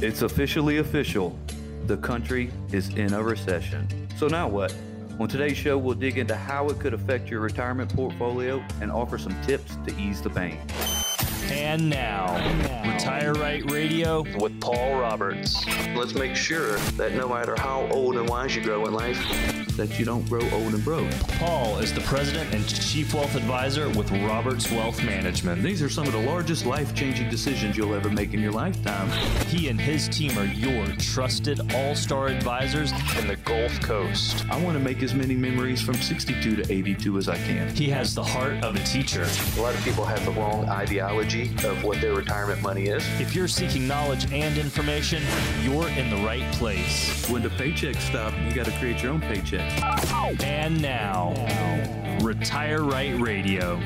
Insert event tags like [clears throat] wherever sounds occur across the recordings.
It's officially official. The country is in a recession. So now what? On today's show, we'll dig into how it could affect your retirement portfolio and offer some tips to ease the pain. And now, Retire Right Radio with Paul Roberts. Let's make sure that no matter how old and wise you grow in life, that you don't grow old and broke. Paul is the president and chief wealth advisor with Roberts Wealth Management. These are some of the largest life changing decisions you'll ever make in your lifetime. He and his team are your trusted all star advisors in the Gulf Coast. I want to make as many memories from 62 to 82 as I can. He has the heart of a teacher. A lot of people have the wrong ideology of what their retirement money is. If you're seeking knowledge and information, you're in the right place. When the paychecks stop, you got to create your own paycheck. And now, Retire Right Radio.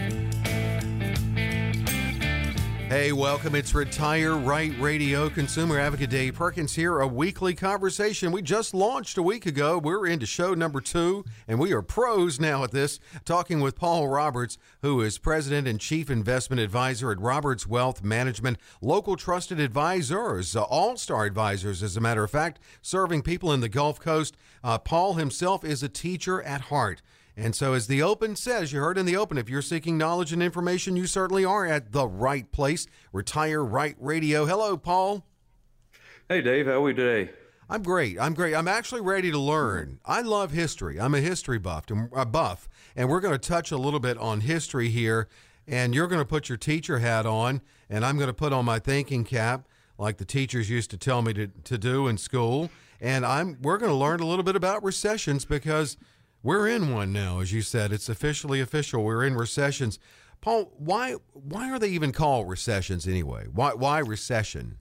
Hey, welcome. It's Retire Right Radio. Consumer Advocate Dave Perkins here. A weekly conversation we just launched a week ago. We're into show number two, and we are pros now at this. Talking with Paul Roberts, who is President and Chief Investment Advisor at Roberts Wealth Management. Local trusted advisors, uh, all star advisors, as a matter of fact, serving people in the Gulf Coast. Uh, Paul himself is a teacher at heart. And so, as the open says, you heard in the open, if you're seeking knowledge and information, you certainly are at the right place. Retire Right Radio. Hello, Paul. Hey, Dave. How are we today? I'm great. I'm great. I'm actually ready to learn. I love history. I'm a history buff, a buff, and we're going to touch a little bit on history here. And you're going to put your teacher hat on, and I'm going to put on my thinking cap, like the teachers used to tell me to, to do in school. And I'm we're going to learn a little bit about recessions because we're in one now, as you said. It's officially official. We're in recessions. Paul, why why are they even called recessions anyway? Why why recession?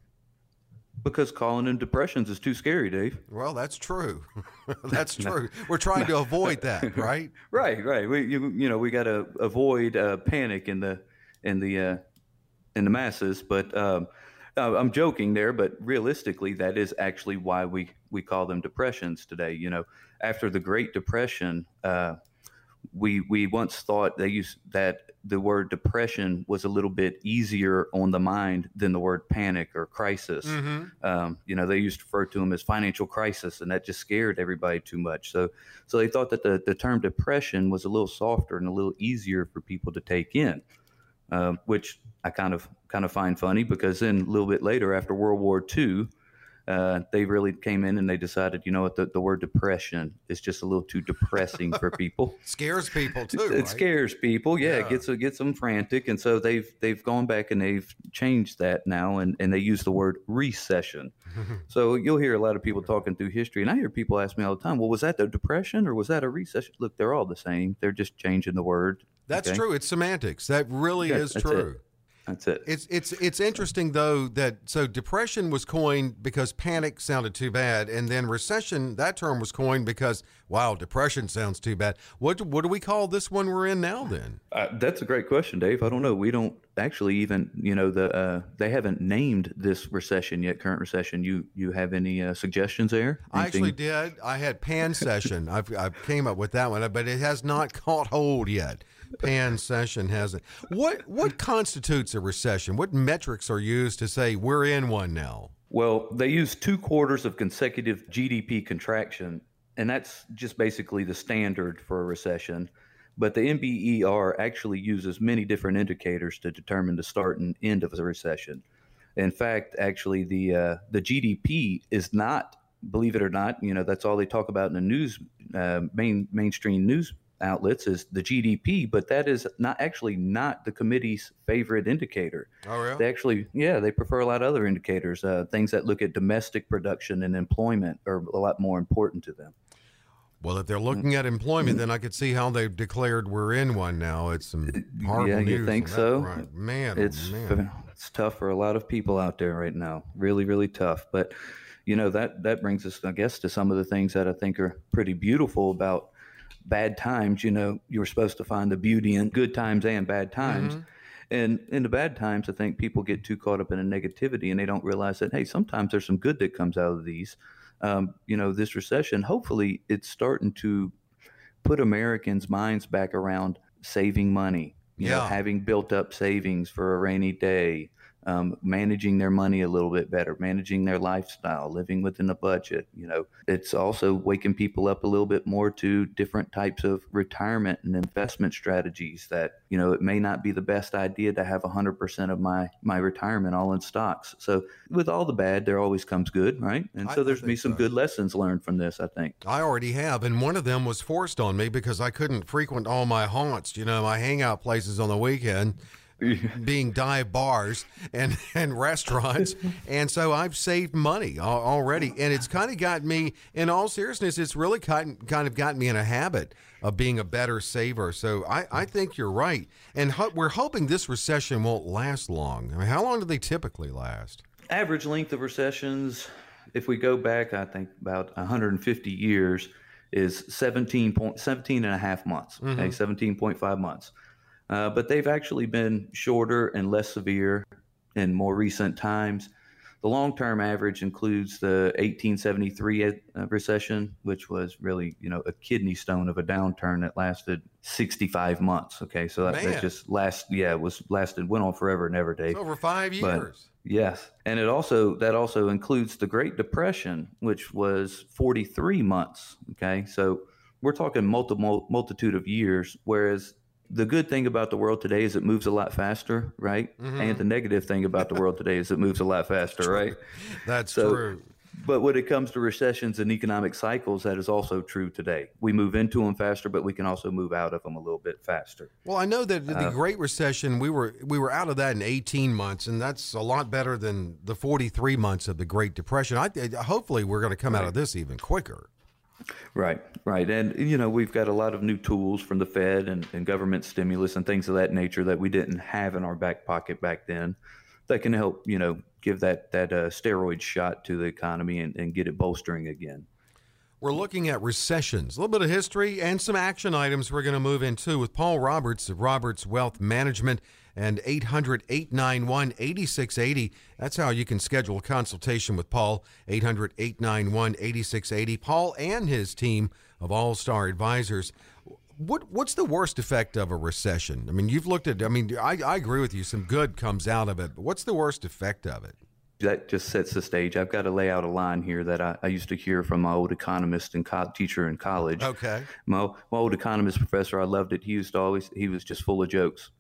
Because calling them depressions is too scary, Dave. Well, that's true. [laughs] that's true. We're trying to avoid that, [laughs] right? right, right. We you, you know we got to avoid uh, panic in the in the uh, in the masses, but. Um, uh, I'm joking there, but realistically, that is actually why we, we call them depressions today. You know, after the Great Depression, uh, we we once thought they used that the word depression was a little bit easier on the mind than the word panic or crisis. Mm-hmm. Um, you know, they used to refer to them as financial crisis, and that just scared everybody too much. So, so they thought that the, the term depression was a little softer and a little easier for people to take in, uh, which I kind of kind of find funny because then a little bit later, after World War II, uh, they really came in and they decided, you know what, the, the word depression is just a little too depressing for people. [laughs] scares people too. It, right? scares people. Yeah, yeah, it gets it gets them frantic, and so they've they've gone back and they've changed that now, and and they use the word recession. [laughs] so you'll hear a lot of people talking through history, and I hear people ask me all the time, well, was that the depression or was that a recession? Look, they're all the same. They're just changing the word. That's okay? true. It's semantics. That really yeah, is true. It. That's it. It's it's it's interesting though that so depression was coined because panic sounded too bad, and then recession that term was coined because wow, depression sounds too bad. What what do we call this one we're in now then? Uh, that's a great question, Dave. I don't know. We don't actually even you know the uh, they haven't named this recession yet. Current recession. You you have any uh, suggestions there? Anything? I actually did. I had pan session. I've I came up with that one, but it has not [laughs] caught hold yet. Pan session hasn't. What what constitutes a recession? What metrics are used to say we're in one now? Well, they use two quarters of consecutive GDP contraction, and that's just basically the standard for a recession. But the NBER actually uses many different indicators to determine the start and end of a recession. In fact, actually, the uh, the GDP is not, believe it or not, you know, that's all they talk about in the news, uh, main mainstream news outlets is the GDP, but that is not actually not the committee's favorite indicator. Oh, really? They actually, yeah, they prefer a lot of other indicators. Uh, things that look at domestic production and employment are a lot more important to them. Well, if they're looking at employment, then I could see how they've declared we're in one now. It's some horrible yeah, news. you think so? Right. Man, it's oh, man. it's tough for a lot of people out there right now. Really, really tough. But you know that that brings us, I guess, to some of the things that I think are pretty beautiful about bad times, you know, you were supposed to find the beauty in good times and bad times. Mm-hmm. And in the bad times, I think people get too caught up in a negativity and they don't realize that, hey, sometimes there's some good that comes out of these. Um, you know, this recession, hopefully it's starting to put Americans' minds back around saving money, you yeah. know, having built up savings for a rainy day, um, managing their money a little bit better, managing their lifestyle, living within a budget. You know, it's also waking people up a little bit more to different types of retirement and investment strategies that, you know, it may not be the best idea to have 100% of my, my retirement all in stocks. So with all the bad, there always comes good, right? And so I- I there's be some so. good lessons learned from this, I think. I already have, and one of them was forced on me because I couldn't frequent all my haunts, you know, my hangout places on the weekend, [laughs] being dive bars and [laughs] and restaurants, and so I've saved money already, and it's kind of got me. In all seriousness, it's really kind kind of got me in a habit of being a better saver. So I I think you're right, and ho- we're hoping this recession won't last long. I mean, how long do they typically last? average length of recessions, if we go back, I think about 150 years, is 17, point, 17 and a half months, okay, mm-hmm. 17.5 months. Uh, but they've actually been shorter and less severe in more recent times. The long term average includes the 1873 uh, recession, which was really, you know, a kidney stone of a downturn that lasted 65 months. Okay, so that, that just last, yeah, it was lasted, went on forever and ever, Dave. It's over five But- years. Yes, and it also that also includes the Great Depression, which was 43 months. Okay, so we're talking multiple multitude of years. Whereas the good thing about the world today is it moves a lot faster, right? And the negative thing about the world today is it moves a lot faster, right? That's So- true. But when it comes to recessions and economic cycles, that is also true today. We move into them faster, but we can also move out of them a little bit faster. Well, I know that the Uh, Great Recession we were we were out of that in 18 months, and that's a lot better than the 43 months of the Great Depression. I hopefully we're going to come out of this even quicker. Right, right. And, you know, we've got a lot of new tools from the Fed and, and government stimulus and things of that nature that we didn't have in our back pocket back then that can help, you know, give that, that uh, steroid shot to the economy and, and get it bolstering again. We're looking at recessions, a little bit of history, and some action items we're going to move into with Paul Roberts of Roberts Wealth Management and 800 891 8680. That's how you can schedule a consultation with Paul, 800 891 8680. Paul and his team of All Star Advisors. What what's the worst effect of a recession? I mean, you've looked at. I mean, I, I agree with you. Some good comes out of it, but what's the worst effect of it? That just sets the stage. I've got to lay out a line here that I, I used to hear from my old economist and co- teacher in college. Okay. My, my old economist professor, I loved it. He used to always, he was just full of jokes.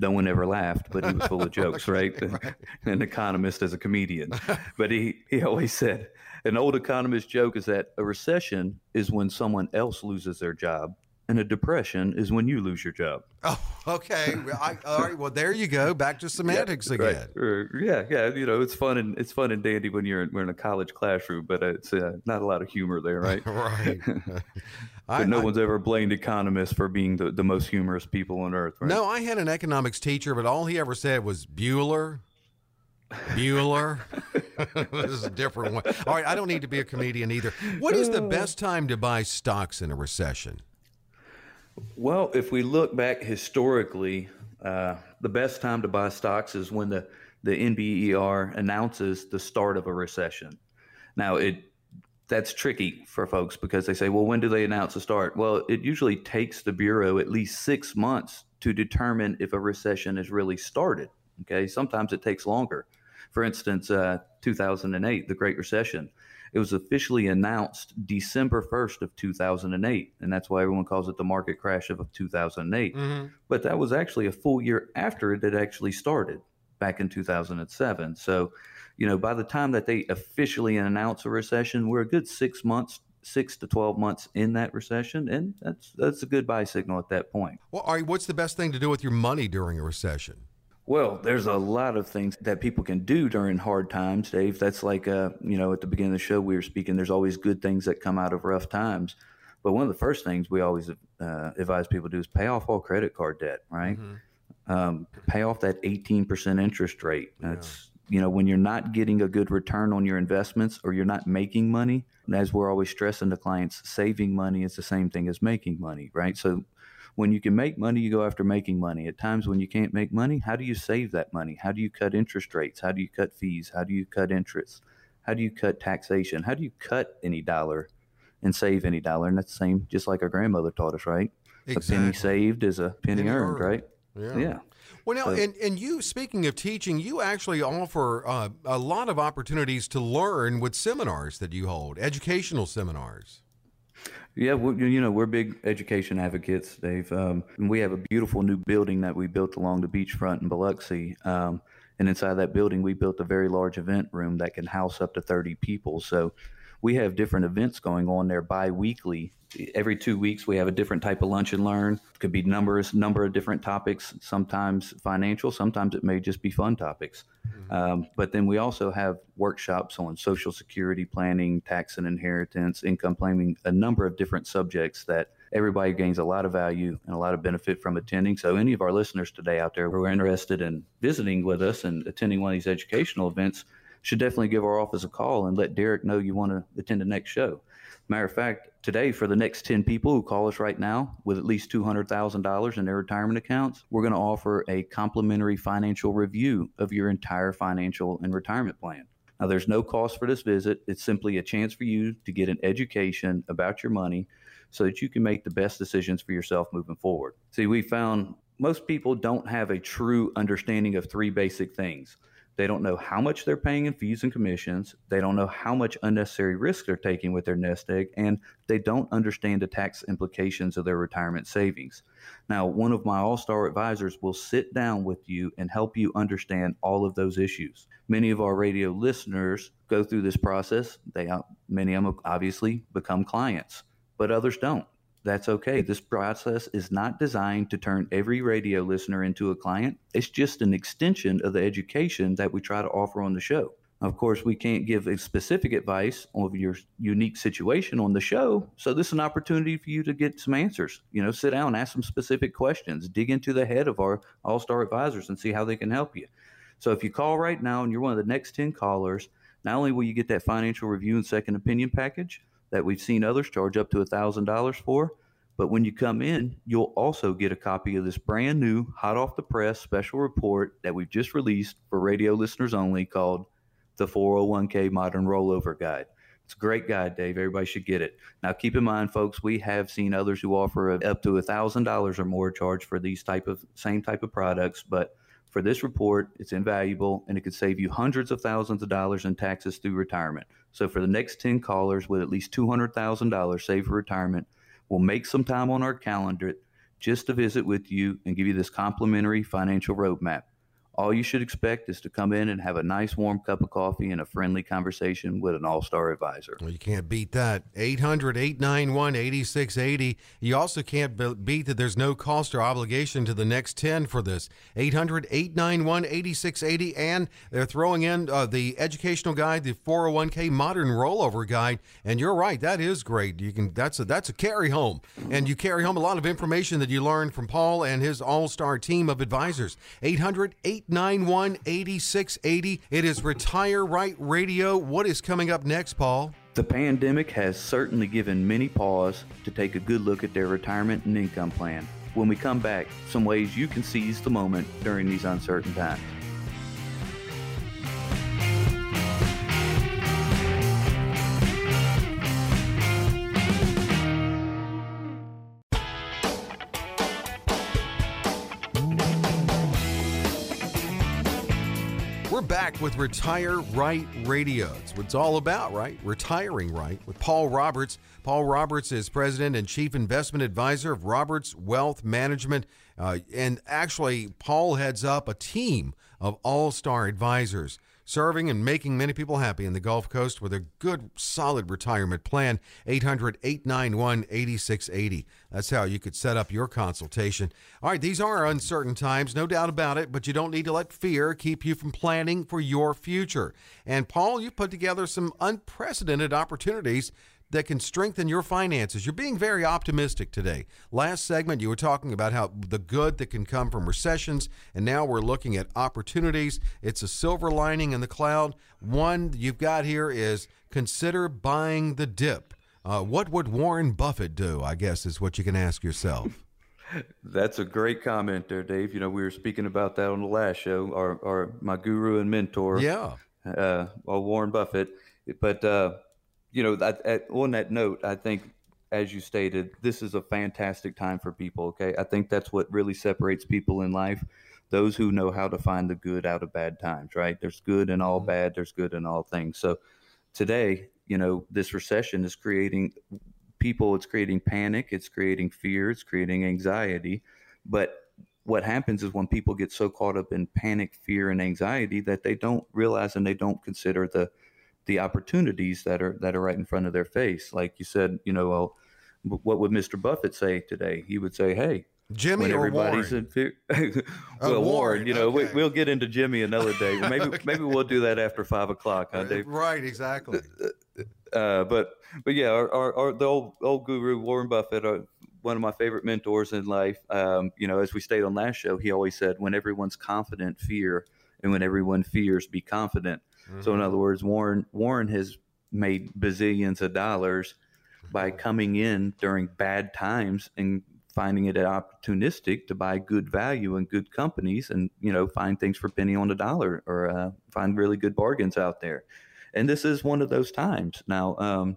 No one ever laughed, but he was full of [laughs] jokes, right? [laughs] An economist as a comedian. But he, he always said, an old economist joke is that a recession is when someone else loses their job, and a depression is when you lose your job. [laughs] Oh, okay. I, all right. Well, there you go. Back to semantics Right. again. Or- yeah, yeah. You know, it's fun and it's fun and dandy when you're in, we're in a college classroom, but it's uh, not a lot of humor there, right? Right. But no one's ever blamed economists for being the, the most humorous people on earth, right? No, I had an economics teacher, but all he ever said was Bueller. Bueller. [laughs] this is a different one. All right, I don't need to be a comedian either. What is the best time to buy stocks in a recession? Well, if we look back historically, uh, the best time to buy stocks is when the, the NBER announces the start of a recession. Now, it that's tricky for folks because they say, well, when do they announce the start? Well, it usually takes the Bureau at least six months to determine if a recession has really started. Okay, sometimes it takes longer. For instance, uh, 2008, the Great Recession, it was officially announced December 1st of 2008, and that's why everyone calls it the market crash of 2008. But that was actually a full year after it had actually started back in 2007. So, you know, by the time that they officially announce a recession, we're a good six months, six to 12 months in that recession, and that's that's a good buy signal at that point. Well, all right, what's the best thing to do with your money during a recession? Well, there's a lot of things that people can do during hard times, Dave. That's like, uh, you know, at the beginning of the show, we were speaking, there's always good things that come out of rough times. But one of the first things we always uh, advise people to do is pay off all credit card debt, right? Um, pay off that 18% interest rate. That's, you know, when you're not getting a good return on your investments or you're not making money, as we're always stressing to clients, saving money is the same thing as making money, right? So when you can make money, you go after making money. At times when you can't make money, how do you save that money? How do you cut interest rates? How do you cut fees? How do you cut interest? How do you cut taxation? How do you cut any dollar and save any dollar? And that's the same, just like our grandmother taught us, right? Exactly. A penny saved is a penny, Penny earned, earned. right? Yeah. Yeah. Well, now, and, and you, speaking of teaching, you actually offer uh, a lot of opportunities to learn with seminars that you hold, educational seminars. Yeah, well, you know, we're big education advocates, Dave. Um, we have a beautiful new building that we built along the beachfront in Biloxi. Um, and inside that building, we built a very large event room that can house up to 30 people. So we have different events going on there bi-weekly. Every two weeks we have a different type of lunch and learn. It could be numbers number of different topics sometimes financial sometimes it may just be fun topics. Mm-hmm. um, but then we also have workshops on social security planning tax and inheritance income planning a number of different subjects that everybody gains a lot of value and a lot of benefit from attending. So any of our listeners today out there who are interested in visiting with us and attending one of these educational events should definitely give our office a call and let Derek know you want to attend the next show. Matter of fact, today for the next 10 people who call us right now with at least $200,000 in their retirement accounts, we're going to offer a complimentary financial review of your entire financial and retirement plan. Now, there's no cost for this visit. It's simply a chance for you to get an education about your money so that you can make the best decisions for yourself moving forward. See, we found most people don't have a true understanding of three basic things they don't know how much they're paying in fees and commissions. They don't know how much unnecessary risk they're taking with their nest egg, and they don't understand the tax implications of their retirement savings. Now, one of my all star advisors will sit down with you and help you understand all of those issues. Many of our radio listeners go through this process. They, uh, many of them obviously become clients, but others don't that's okay. This process is not designed to turn every radio listener into a client. It's just an extension of the education that we try to offer on the show. Of course, we can't give a specific advice on your unique situation on the show. So this is an opportunity for you to get some answers. You know, sit down, ask some specific questions, dig into the head of our all-star advisors and see how they can help you. So if you call right now and you're one of the next 10 callers, not only will you get that financial review and second opinion package, that we've seen others charge up to $1,000 for. But when you come in, you'll also get a copy of this brand new, hot off the press special report that we've just released for radio listeners only called the 401k Modern Rollover Guide. It's a great guide, Dave. Everybody should get it. Now, keep in mind, folks, we have seen others who offer up to $1,000 or more charge for these type of same type of products, but for this report, it's invaluable and it could save you hundreds of thousands of dollars in taxes through retirement. So for the next 10 callers with at least $200,000 saved for retirement, we'll make some time on our calendar just to visit with you and give you this complimentary financial roadmap. All you should expect is to come in and have a nice warm cup of coffee and a friendly conversation with an all star advisor. Well, you can't beat that. 800 891 8680. You also can't beat that there's no cost or obligation to the next 10 for this. 800 891 8680. And they're throwing in uh, the educational guide, the 401k modern rollover guide. And you're right, that is great. You can That's a, that's a carry home. And you carry home a lot of information that you learned from Paul and his all star team of advisors. 800 891 891 8680. It is Retire Right Radio. What is coming up next, Paul? The pandemic has certainly given many pause to take a good look at their retirement and income plan. When we come back, some ways you can seize the moment during these uncertain times. With Retire Right Radio. It's what it's all about, right? Retiring right with Paul Roberts. Paul Roberts is president and chief investment advisor of Roberts Wealth Management. Uh, and actually, Paul heads up a team of all star advisors serving and making many people happy in the Gulf Coast with a good, solid retirement plan. 800 891 8680. That's how you could set up your consultation. All right, these are uncertain times, no doubt about it, but you don't need to let fear keep you from planning for your future. And Paul, you've put together some unprecedented opportunities that can strengthen your finances. You're being very optimistic today. Last segment, you were talking about how the good that can come from recessions, and now we're looking at opportunities. It's a silver lining in the cloud. One you've got here is consider buying the dip. Uh, what would Warren Buffett do? I guess is what you can ask yourself. [laughs] That's a great comment there, Dave. You know, we were speaking about that on the last show. Our, our my guru and mentor, yeah, uh, Warren Buffett. But uh, you know, that, at, on that note, I think, as you stated, this is a fantastic time for people. Okay, I think that's what really separates people in life. those who know how to find the good out of bad times, right? There's good in all Mhm. bad, there's good in all things. So today, you know, this recession is creating people, it's creating panic, it's creating fear, it's creating anxiety. But what happens is when people get so caught up in panic, fear, and anxiety that they don't realize and they don't consider the the opportunities that are that are right in front of their face. Like you said, you know, well, what would Mr. Buffett say today? He would say, "Hey, Jimmy when or everybody's Warren? in fear. [laughs] well, Oh, Warren, you know, we, okay. we'll get into Jimmy another day. Maybe [laughs] Okay. maybe we'll do that after five o'clock, huh, Dave? Right, exactly. [laughs] Uh, but but yeah, our, our, our the old old guru Warren Buffett, uh, one of my favorite mentors in life. Um, you know, as we stayed on last show, he always said, "When everyone's confident, fear, and when everyone fears, be confident." So in other words, Warren Warren has made bazillions of dollars by coming in during bad times and finding it opportunistic to buy good value and good companies and you know find things for penny on the dollar or uh, find really good bargains out there. And this is one of those times. Now um,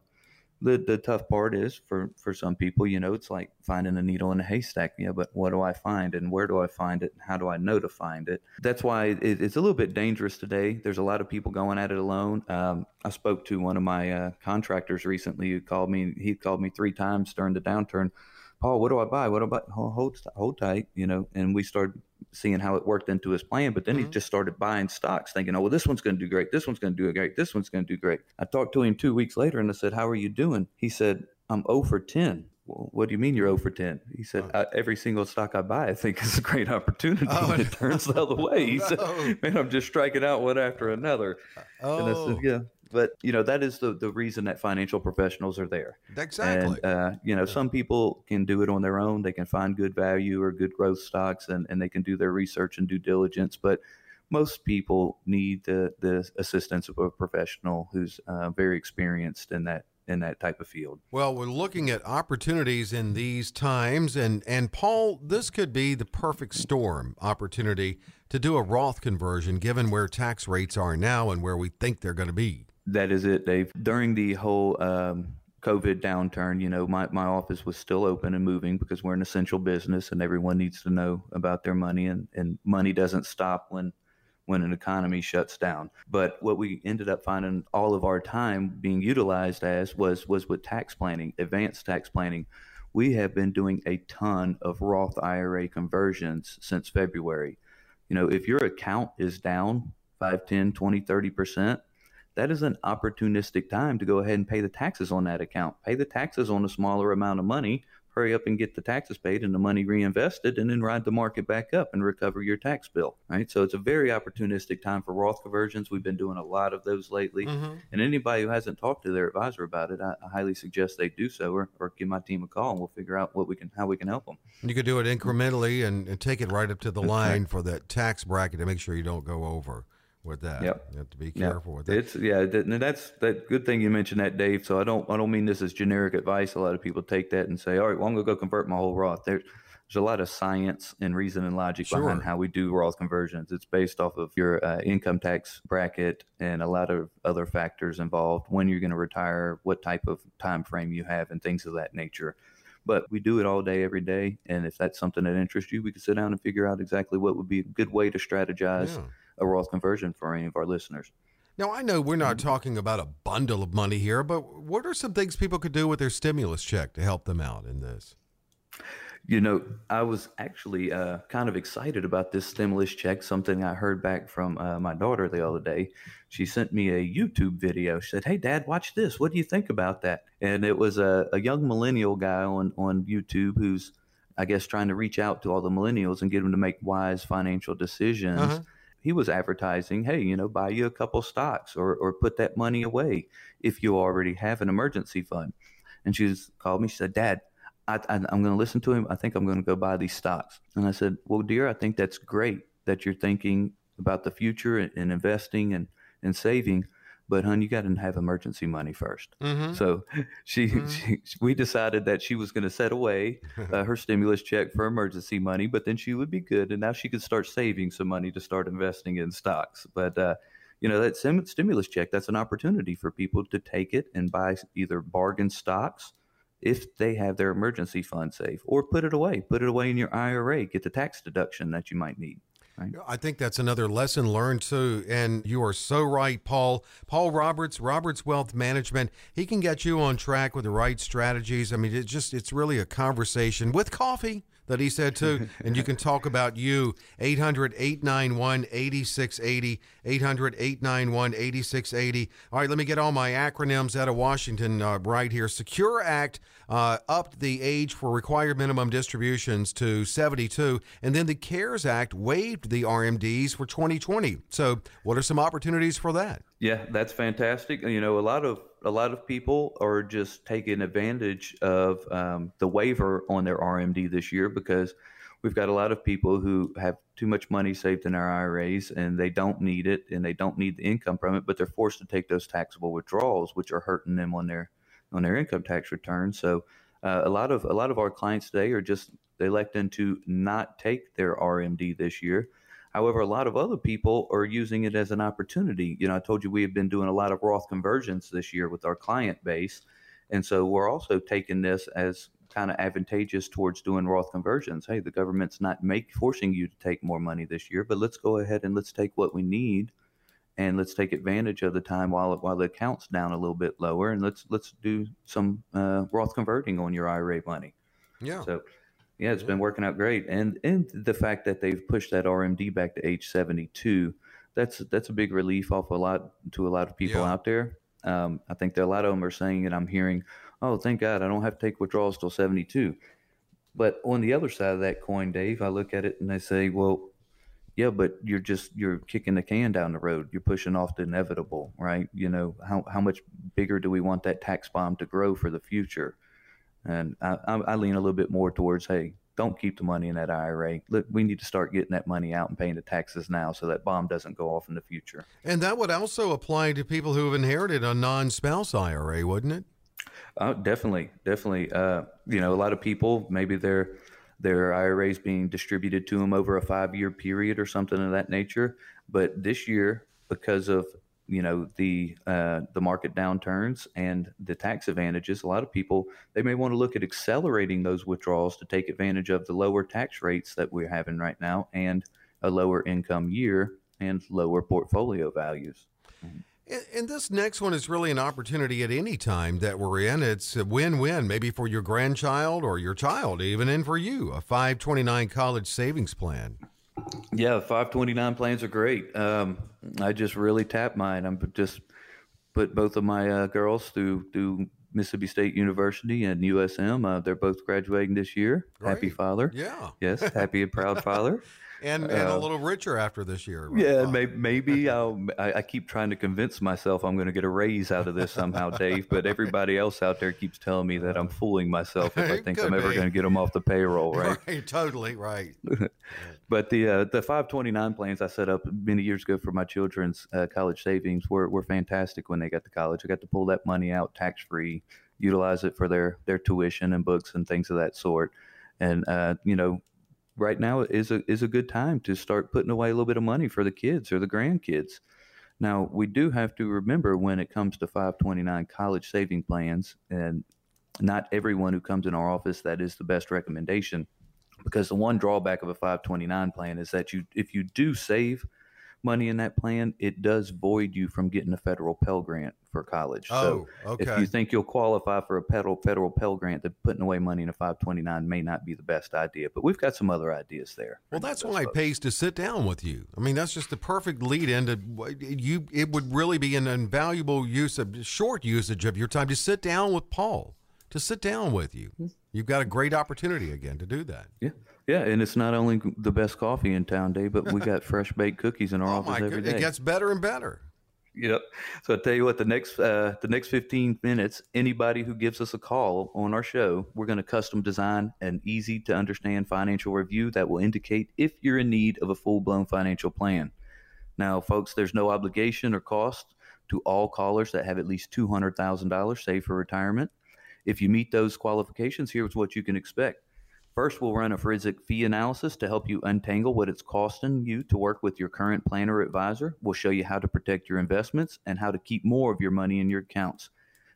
the the tough part is for for some people you know it's like finding a needle in a haystack. Yeah but what do i find and where do i find it and how do i know to find it? That's why it, it's a little bit dangerous today. There's a lot of people going at it alone. Um, i spoke to one of my uh, contractors recently who called me he called me three times during the downturn. Paul what do i buy? What hold, hold, hold tight you know and we started seeing how it worked into his plan but then he Mhm. just started buying stocks thinking oh well this one's going to do great this one's going to do great this one's going to do great. I talked to him two weeks later and i said how are you doing? He said i'm 0 for 10 well, what do you mean you're 0 for 10 he said Oh. Every single stock i buy i think is a great opportunity. Oh, [laughs] and it turns the other way. He [laughs] said no. man i'm just striking out one after another. Oh, and i said yeah but you know that is the, the reason that financial professionals are there exactly. and uh, you know, some people can do it on their own. They can find good value or good growth stocks, and, and they can do their research and due diligence. But most people need the the assistance of a professional who's uh, very experienced in that in that type of field. Well, we're looking at opportunities in these times, and and Paul, this could be the perfect storm opportunity to do a Roth conversion, given where tax rates are now and where we think they're going to be. That is it, Dave. During the whole um, COVID downturn, you know, my, my office was still open and moving because we're an essential business and everyone needs to know about their money and, and money doesn't stop when when an economy shuts down. But what we ended up finding all of our time being utilized as was was with tax planning, advanced tax planning. We have been doing a ton of Roth IRA conversions since February. You know, if your account is down 5, 10, 20, 30%, that is an opportunistic time to go ahead and pay the taxes on that account. Pay the taxes on a smaller amount of money, hurry up and get the taxes paid and the money reinvested, and then ride the market back up and recover your tax bill. Right. So it's a very opportunistic time for Roth conversions. We've been doing a lot of those lately. Mhm. And anybody who hasn't talked to their advisor about it, I, I highly suggest they do so or, or give my team a call and we'll figure out what we can how we can help them. You could do it incrementally and, and take it right up to the line for that tax bracket to make sure you don't go over with that. Yep. You have to be careful with that. It's yeah, that, and that's that good thing you mentioned that, Dave. So I don't I don't mean this as generic advice. A lot of people take that and say, all right, well I'm gonna go convert my whole Roth. There, there's a lot of science and reason and logic behind how we do Roth conversions. It's based off of your uh, income tax bracket and a lot of other factors involved. When you're going to retire, what type of time frame you have, and things of that nature. But we do it all day, every day. And if that's something that interests you, we can sit down and figure out exactly what would be a good way to strategize Yeah. A Roth conversion for any of our listeners. Now, I know we're Mm-hmm. not talking about a bundle of money here, but what are some things people could do with their stimulus check to help them out in this? You know, I was actually uh, kind of excited about this stimulus check, something I heard back from uh, my daughter the other day. She sent me a YouTube video. She said, Hey, Dad, watch this. What do you think about that? And it was a, a young millennial guy on, on YouTube who's, I guess, trying to reach out to all the millennials and get them to make wise financial decisions. Uh-huh. He was advertising, hey, you know, buy you a couple stocks or, or put that money away if you already have an emergency fund. And she called me. She said, Dad, I, I'm going to listen to him. I think I'm going to go buy these stocks. And I said, Well, dear, I think that's great that you're thinking about the future and, and investing and, and saving. But, hon, you got to have emergency money first. Mm-hmm. So [laughs] she, Mhm. she, we decided that she was going to set away uh, her stimulus check for emergency money, but then she would be good. And now she could start saving some money to start investing in stocks. But, uh, you know, that sim- stimulus check, that's an opportunity for people to take it and buy either bargain stocks if they have their emergency fund safe or put it away, put it away in your IRA, get the tax deduction that you might need. Right? I think that's another lesson learned too. And you are so right, Paul. Paul Roberts, Roberts Wealth Management, he can get you on track with the right strategies. I mean, it's just, it's really a conversation with coffee that he said too. [laughs] and you can talk about you. 800 891 8680. 800 891 8680. All right, let me get all my acronyms out of Washington uh, right here. Secure Act uh, upped the age for required minimum distributions to 72. And then the CARES Act waived the RMDs for 2020. So, what are some opportunities for that? Yeah, that's fantastic. You know, a lot of a lot of people are just taking advantage of um, the waiver on their RMD this year because we've got a lot of people who have too much money saved in their IRAs and they don't need it and they don't need the income from it, but they're forced to take those taxable withdrawals, which are hurting them on their on their income tax return. So uh, a lot of a lot of our clients today are just electing to not take their RMD this year. However, a lot of other people are using it as an opportunity. You know, I told you we have been doing a lot of Roth conversions this year with our client base. And so we're also taking this as kind of advantageous towards doing Roth conversions. Hey, the government's not make forcing you to take more money this year, but let's go ahead and let's take what we need and let's take advantage of the time while while the account's down a little bit lower and let's let's do some uh, Roth converting on your IRA money. Yeah. So yeah, it's been working out great, and and the fact that they've pushed that RMD back to age seventy two, that's that's a big relief off a lot to a lot of people Yeah. out there. Um, I think that a lot of them are saying, and I'm hearing, oh, thank God, I don't have to take withdrawals till seventy two. But on the other side of that coin, Dave, I look at it and I say, well, yeah, but you're just you're kicking the can down the road. You're pushing off the inevitable, right? You know how how much bigger do we want that tax bomb to grow for the future? And I, I, I lean a little bit more towards, hey, don't keep the money in that IRA. Look, we need to start getting that money out and paying the taxes now, so that bomb doesn't go off in the future. And that would also apply to people who have inherited a non spouse IRA, wouldn't it? Oh, definitely, definitely. Uh, you know, a lot of people maybe their their IRAs being distributed to them over a five year period or something of that nature. But this year, because of you know the uh, the market downturns and the tax advantages, a lot of people they may want to look at accelerating those withdrawals to take advantage of the lower tax rates that we're having right now and a lower income year and lower portfolio values. And, and this next one is really an opportunity at any time that we're in. It's a win win, maybe for your grandchild or your child, even, and for you, a 529 college savings plan. Yeah, 529 plans are great. Um, I just really tapped mine. I'm just put both of my uh, girls through through Mississippi State University and USM. Uh, they're both graduating this year. Happy father. Yeah. Yes, happy and proud father. [laughs] And, and a Uh, little richer after this year. Yeah, Uh, [laughs] maybe, maybe I'll, I, I keep trying to convince myself I'm going to get a raise out of this somehow, Dave. But everybody else out there keeps telling me that I'm fooling myself if I think I'm ever going to get them off the payroll, [laughs] right? Right, totally right. [laughs] But the uh, the 529 plans I set up many years ago for my children's uh, college savings were, were fantastic when they got to college. I got to pull that money out tax free, utilize it for their their tuition and books and things of that sort. And uh, you know, right now is a is a good time to start putting away a little bit of money for the kids or the grandkids. Now we do have to remember when it comes to 529 college saving plans, and not everyone who comes in our office that is the best recommendation because the one drawback of a 529 plan is that you if you do save money in that plan it does void you from getting a federal pell grant for college so Oh, if you think you'll qualify for a federal federal pell grant then putting away money in a 529 may not be the best idea but we've got some other ideas there Well, that's why it pays to sit down with you. I mean, that's just the perfect lead in to you. It would really be an invaluable use of short usage of your time to sit down with Paul, to sit down with you. Hmm. You've got a great opportunity again to do that. yeah yeah and it's not only the best coffee in town dave but we got [laughs] fresh baked cookies in our Oh office my every day it gets better and better. Yep. So I tell you what, the next uh, the next 15 minutes, anybody who gives us a call on our show, we're going to custom design an easy to understand financial review that will indicate if you're in need of a full blown financial plan. Now, folks, there's no obligation or cost to all callers that have at least $200,000 saved for retirement. If you meet those qualifications, here's what you can expect. First, we'll run a forensic fee analysis to help you untangle what it's costing you to work with your current planner or advisor. We'll show you how to protect your investments and how to keep more of your money in your accounts.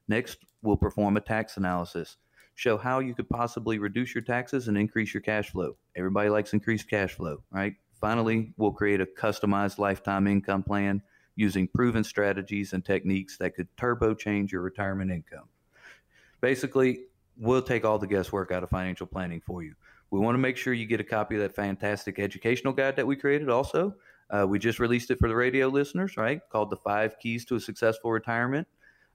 Next, we'll perform a tax analysis, show how you could possibly reduce your taxes and increase your cash flow. Everybody likes increased cash flow, right? finally, we'll create a customized lifetime income plan using proven strategies and techniques that could turbo change your retirement income. Basically, we'll take all the guesswork out of financial planning for you. We want to make sure you get a copy of that fantastic educational guide that we created also. Uh, we just released it for the radio listeners, right? Called The Five Keys to a Successful Retirement.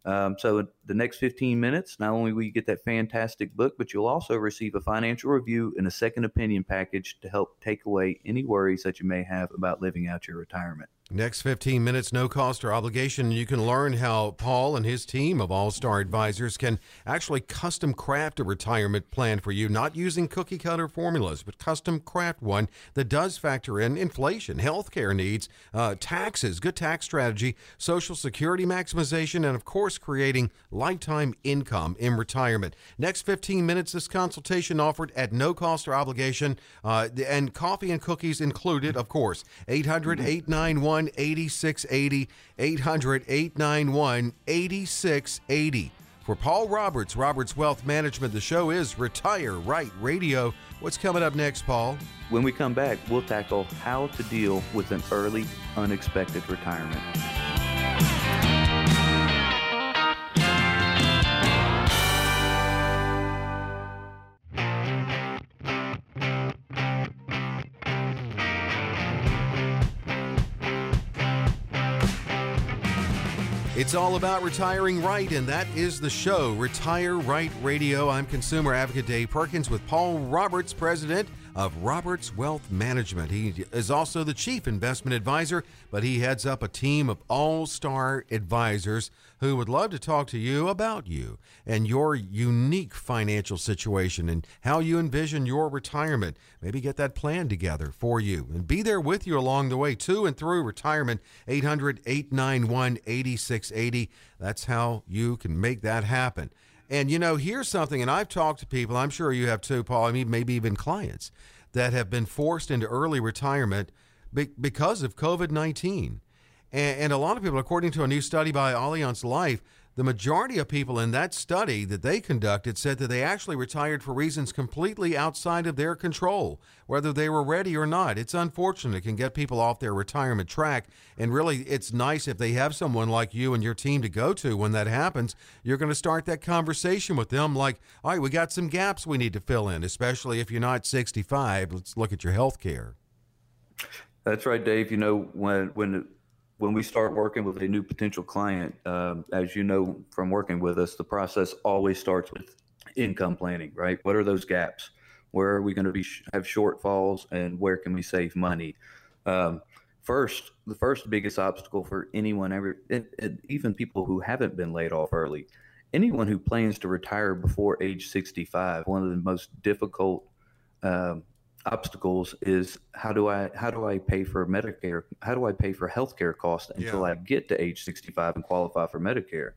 Um, so, the next 15 minutes, not only will you get that fantastic book, but you'll also receive a financial review and a second opinion package to help take away any worries that you may have about living out your retirement. Next 15 minutes, no cost or obligation. You can learn how Paul and his team of All Star Advisors can actually custom craft a retirement plan for you, not using cookie cutter formulas, but custom craft one that does factor in inflation, healthcare needs, uh, taxes, good tax strategy, Social Security maximization, and of course, creating lifetime income in retirement. Next 15 minutes, this consultation offered at no cost or obligation, uh, and coffee and cookies included, of course. 800 891 8680 800 891 8680. For Paul Roberts, Roberts Wealth Management, the show is Retire Right Radio. What's coming up next, Paul? When we come back, we'll tackle how to deal with an early, unexpected retirement. It's all about retiring right, and that is the show, Retire Right Radio. I'm consumer advocate Dave Perkins with Paul Roberts, president of Roberts Wealth Management. He is also the chief investment advisor, but he heads up a team of all star advisors who would love to talk to you about you and your unique financial situation and how you envision your retirement. Maybe get that plan together for you and be there with you along the way to and through retirement. 800 891 8680. That's how you can make that happen. And you know, here's something, and I've talked to people, I'm sure you have too, Paul, I mean, maybe even clients that have been forced into early retirement because of COVID 19. And, a lot of people, according to a new study by Allianz Life, the majority of people in that study that they conducted said that they actually retired for reasons completely outside of their control, whether they were ready or not. It's unfortunate. It can get people off their retirement track. And really, it's nice if they have someone like you and your team to go to when that happens. You're going to start that conversation with them like, all right, we got some gaps we need to fill in, especially if you're not 65. Let's look at your health care. That's right, Dave. You know, when, when when we start working with a new potential client, um, as you know from working with us, the process always starts with income planning, right? What are those gaps? Where are we going to be have shortfalls, and where can we save money? Um, first, the first biggest obstacle for anyone ever, it, it, even people who haven't been laid off early, anyone who plans to retire before age 65, one of the most difficult um, obstacles is how do I how do I pay for Medicare? How do I pay for healthcare costs until yeah. I get to age 65 and qualify for Medicare?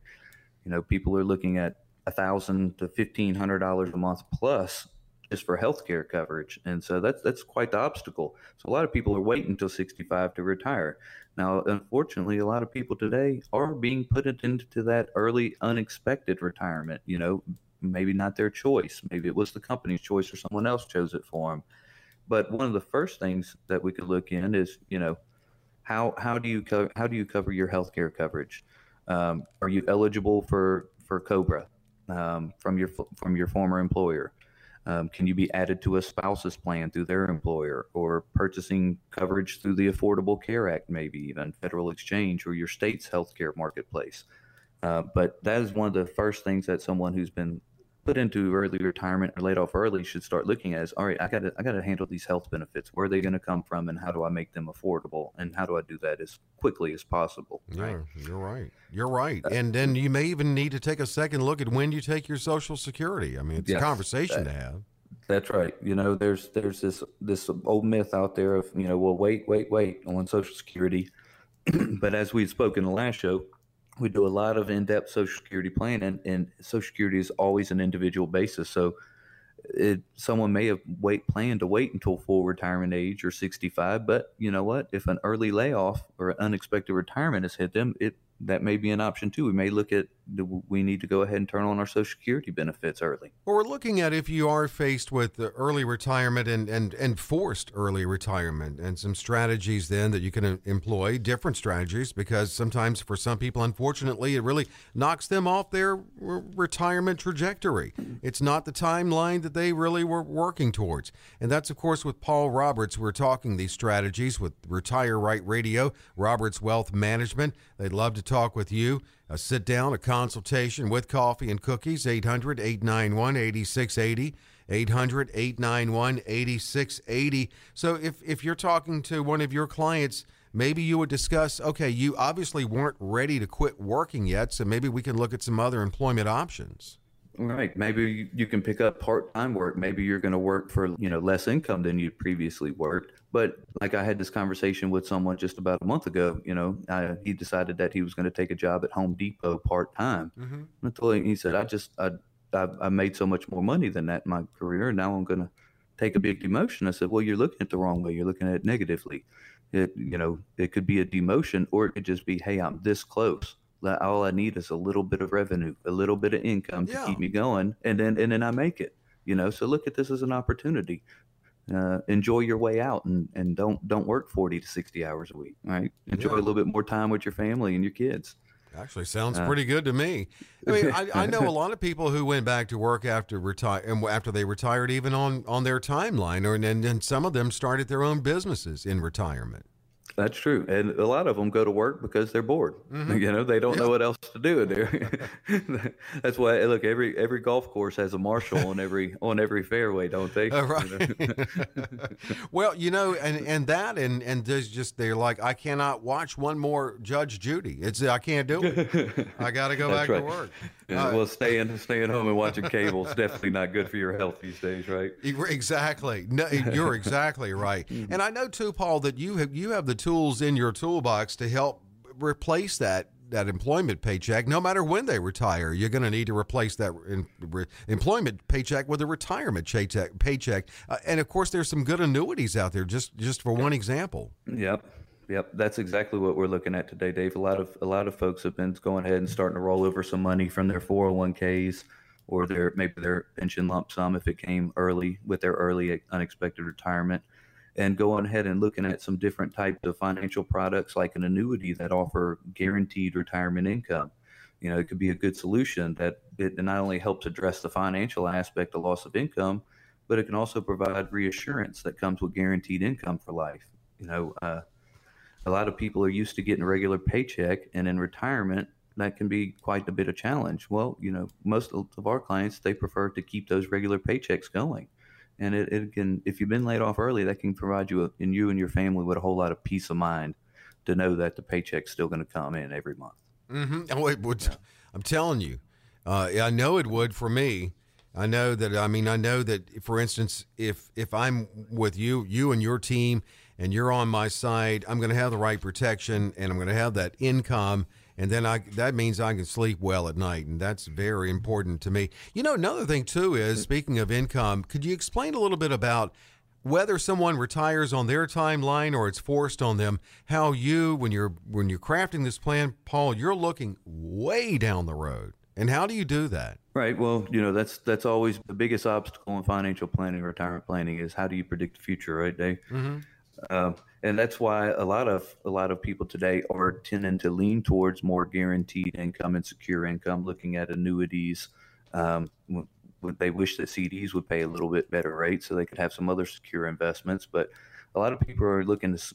You know, people are looking at a thousand to fifteen hundred dollars a month plus just for healthcare coverage, and so that's that's quite the obstacle. So a lot of people are waiting until 65 to retire. Now, unfortunately, a lot of people today are being put into that early, unexpected retirement. You know, maybe not their choice. Maybe it was the company's choice or someone else chose it for them. But one of the first things that we could look in is, you know, how how do you co- how do you cover your health care coverage? Um, are you eligible for for Cobra um, from your from your former employer? Um, can you be added to a spouse's plan through their employer, or purchasing coverage through the Affordable Care Act, maybe even federal exchange or your state's healthcare marketplace? Uh, but that is one of the first things that someone who's been put into early retirement or laid off early should start looking at is all right i got to i got to handle these health benefits. Where are they going to come from and how do i make them affordable? And how do i do that as quickly as possible? Yeah you're right. You're right. Uh, and then you may even need to take a second look at when you take your social security. I mean it's yes, a conversation that, to have. that's right. You know there's there's this this old myth out there of you know well wait wait wait on social security. [clears throat] But as we spoke in the last show we do a lot of in-depth social security planning and social security is always an individual basis. So it, someone may have wait planned to wait until full retirement age or 65 but you know what? If an early layoff or an unexpected retirement has hit them it that may be an option too we may look at do we need to go ahead and turn on our Social Security benefits early? Well, we're looking at if you are faced with early retirement and, and, and forced early retirement and some strategies then that you can uh, employ, different strategies, because sometimes for some people, unfortunately, it really knocks them off their retirement trajectory. It's not the timeline that they really were working towards. And that's, of course, with Paul Roberts. We're talking these strategies with Retire Right Radio, Roberts Wealth Management. They'd love to talk with you. A sit down, a consultation with coffee and cookies, 800 891 8680. 800 891 8680. So if, if you're talking to one of your clients, maybe you would discuss okay, you obviously weren't ready to quit working yet, so maybe we can look at some other employment options. Right. Maybe you can pick up part-time work. Maybe you're going to work for, you know, less income than you previously worked. But like I had this conversation with someone just about a month ago, you know, I, he decided that he was going to take a job at Home Depot part-time. Mm-hmm. I told him, he said, I just, I, I, I made so much more money than that in my career. And now I'm going to take a big demotion. I said, well, you're looking at the wrong way. You're looking at it negatively. It, you know, it could be a demotion or it could just be, hey, I'm this close all I need is a little bit of revenue, a little bit of income to yeah. keep me going, and then and then I make it. You know, so look at this as an opportunity. Uh, enjoy your way out and, and don't don't work 40 to 60 hours a week right enjoy yeah. a little bit more time with your family and your kids Actually, sounds uh, pretty good to me. I mean, I, I, know a lot of people who went back to work after retire after they retired, even on on their timeline, or and, and some of them started their own businesses in retirement. That's true, and a lot of them go to work because they're bored. Mm-hmm. [laughs] You know, they don't yeah. know what else to do there. [laughs] [laughs] That's why look every every golf course has a marshal on every on every fairway, don't they? Uh, right. You know? well, you know, and and that and and there's just they're like, I cannot watch one more Judge Judy. It's I can't do it. I got to go back right. to work. Yeah, uh, well, staying staying home and watching cable is definitely not good for your health these days, right? Exactly. No, you're exactly [laughs] right. Mm-hmm. And I know too, Paul, that you have you have the tools in your toolbox to help replace that that employment paycheck no matter when they retire you're going to need to replace that in, re, employment paycheck with a retirement paycheck paycheck uh, and of course there's some good annuities out there just just for one example yep yep that's exactly what we're looking at today dave a lot of a lot of folks have been going ahead and starting to roll over some money from their 401ks or their maybe their pension lump sum if it came early with their early unexpected retirement and going ahead and looking at some different types of financial products like an annuity that offer guaranteed retirement income. You know, it could be a good solution that it not only helps address the financial aspect of loss of income, but it can also provide reassurance that comes with guaranteed income for life. You know, uh, a lot of people are used to getting a regular paycheck, and in retirement, that can be quite a bit of challenge. Well, you know, most of our clients they prefer to keep those regular paychecks going and it, it can if you've been laid off early that can provide you a, and you and your family with a whole lot of peace of mind to know that the paycheck's still going to come in every month mm-hmm. oh, it would, yeah. i'm telling you uh, i know it would for me i know that i mean i know that for instance if if i'm with you you and your team and you're on my side i'm going to have the right protection and i'm going to have that income and then I that means I can sleep well at night, and that's very important to me. You know, another thing too is speaking of income, could you explain a little bit about whether someone retires on their timeline or it's forced on them? How you, when you're when you're crafting this plan, Paul, you're looking way down the road, and how do you do that? Right. Well, you know that's that's always the biggest obstacle in financial planning, retirement planning is how do you predict the future, right, Dave? Mm-hmm. Um, and that's why a lot of a lot of people today are tending to lean towards more guaranteed income and secure income, looking at annuities. Um, they wish that CDs would pay a little bit better rate, so they could have some other secure investments. But a lot of people are looking to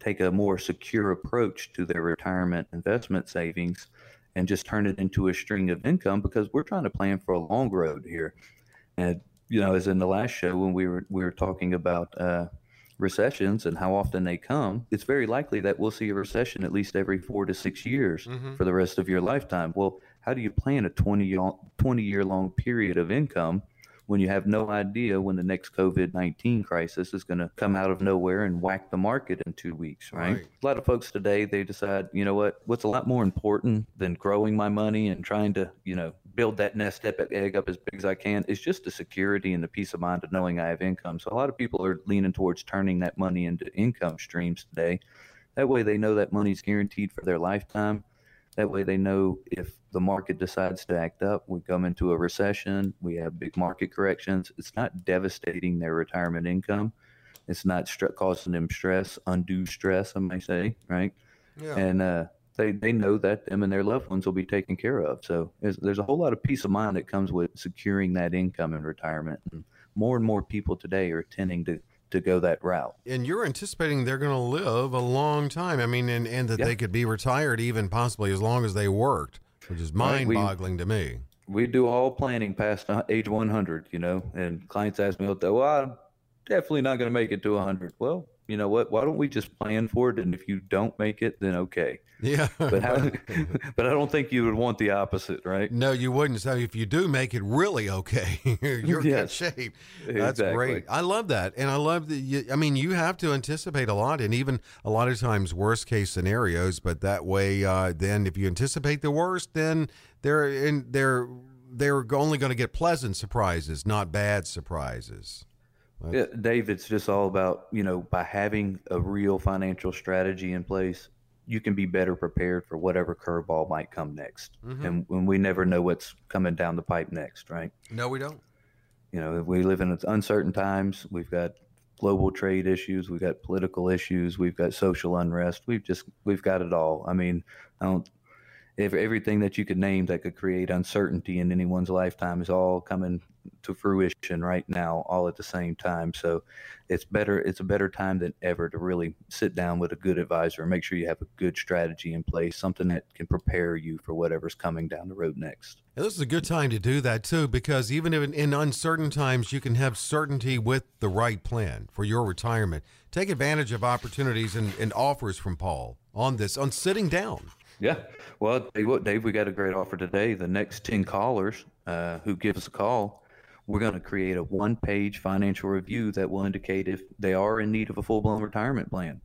take a more secure approach to their retirement investment savings and just turn it into a string of income because we're trying to plan for a long road here. And you know, as in the last show when we were we were talking about uh, recessions and how often they come, it's very likely that we'll see a recession at least every four to six years mm-hmm. for the rest of your lifetime. Well, how do you plan a 20 year, 20 year long period of income when you have no idea when the next COVID 19 crisis is going to come out of nowhere and whack the market in two weeks, right? right? A lot of folks today, they decide, you know what, what's a lot more important than growing my money and trying to, you know, build that nest egg up as big as I can is just the security and the peace of mind of knowing I have income. So a lot of people are leaning towards turning that money into income streams today. That way they know that money's guaranteed for their lifetime That way they know if the market decides to act up, we come into a recession, we have big market corrections. It's not devastating their retirement income. It's not st- causing them stress, undue stress, I may say, right? Yeah. And uh, they, they know that them and their loved ones will be taken care of. So there's, there's a whole lot of peace of mind that comes with securing that income in retirement. And more and more people today are tending to to go that route. And you're anticipating they're going to live a long time. I mean, and, and that yeah. they could be retired even possibly as long as they worked, which is mind boggling to me. We do all planning past uh, age 100, you know, and clients ask me, well, I'm definitely not going to make it to 100. Well, you know what? Why don't we just plan for it? And if you don't make it, then okay. Yeah. [laughs] But how, [laughs] but I don't think you would want the opposite, right? No, you wouldn't. So if you do make it really okay, [laughs] you're in yes. good shape. That's exactly. great. I love that. And I love that you, I mean, you have to anticipate a lot and even a lot of times worst case scenarios, but that way uh, then if you anticipate the worst, then they're in they're they're only going to get pleasant surprises, not bad surprises. Yeah, Dave, it's just all about, you know, by having a real financial strategy in place, you can be better prepared for whatever curveball might come next. Mm-hmm. And when we never know what's coming down the pipe next, right? No, we don't. You know, we live in uncertain times. We've got global trade issues, we've got political issues, we've got social unrest. We've just we've got it all. I mean, I don't if everything that you could name that could create uncertainty in anyone's lifetime is all coming to fruition right now all at the same time so it's better it's a better time than ever to really sit down with a good advisor and make sure you have a good strategy in place something that can prepare you for whatever's coming down the road next and this is a good time to do that too because even in, in uncertain times you can have certainty with the right plan for your retirement take advantage of opportunities and, and offers from paul on this on sitting down yeah. Well, what, Dave, we got a great offer today. The next 10 callers uh, who give us a call, we're going to create a one page financial review that will indicate if they are in need of a full blown retirement plan.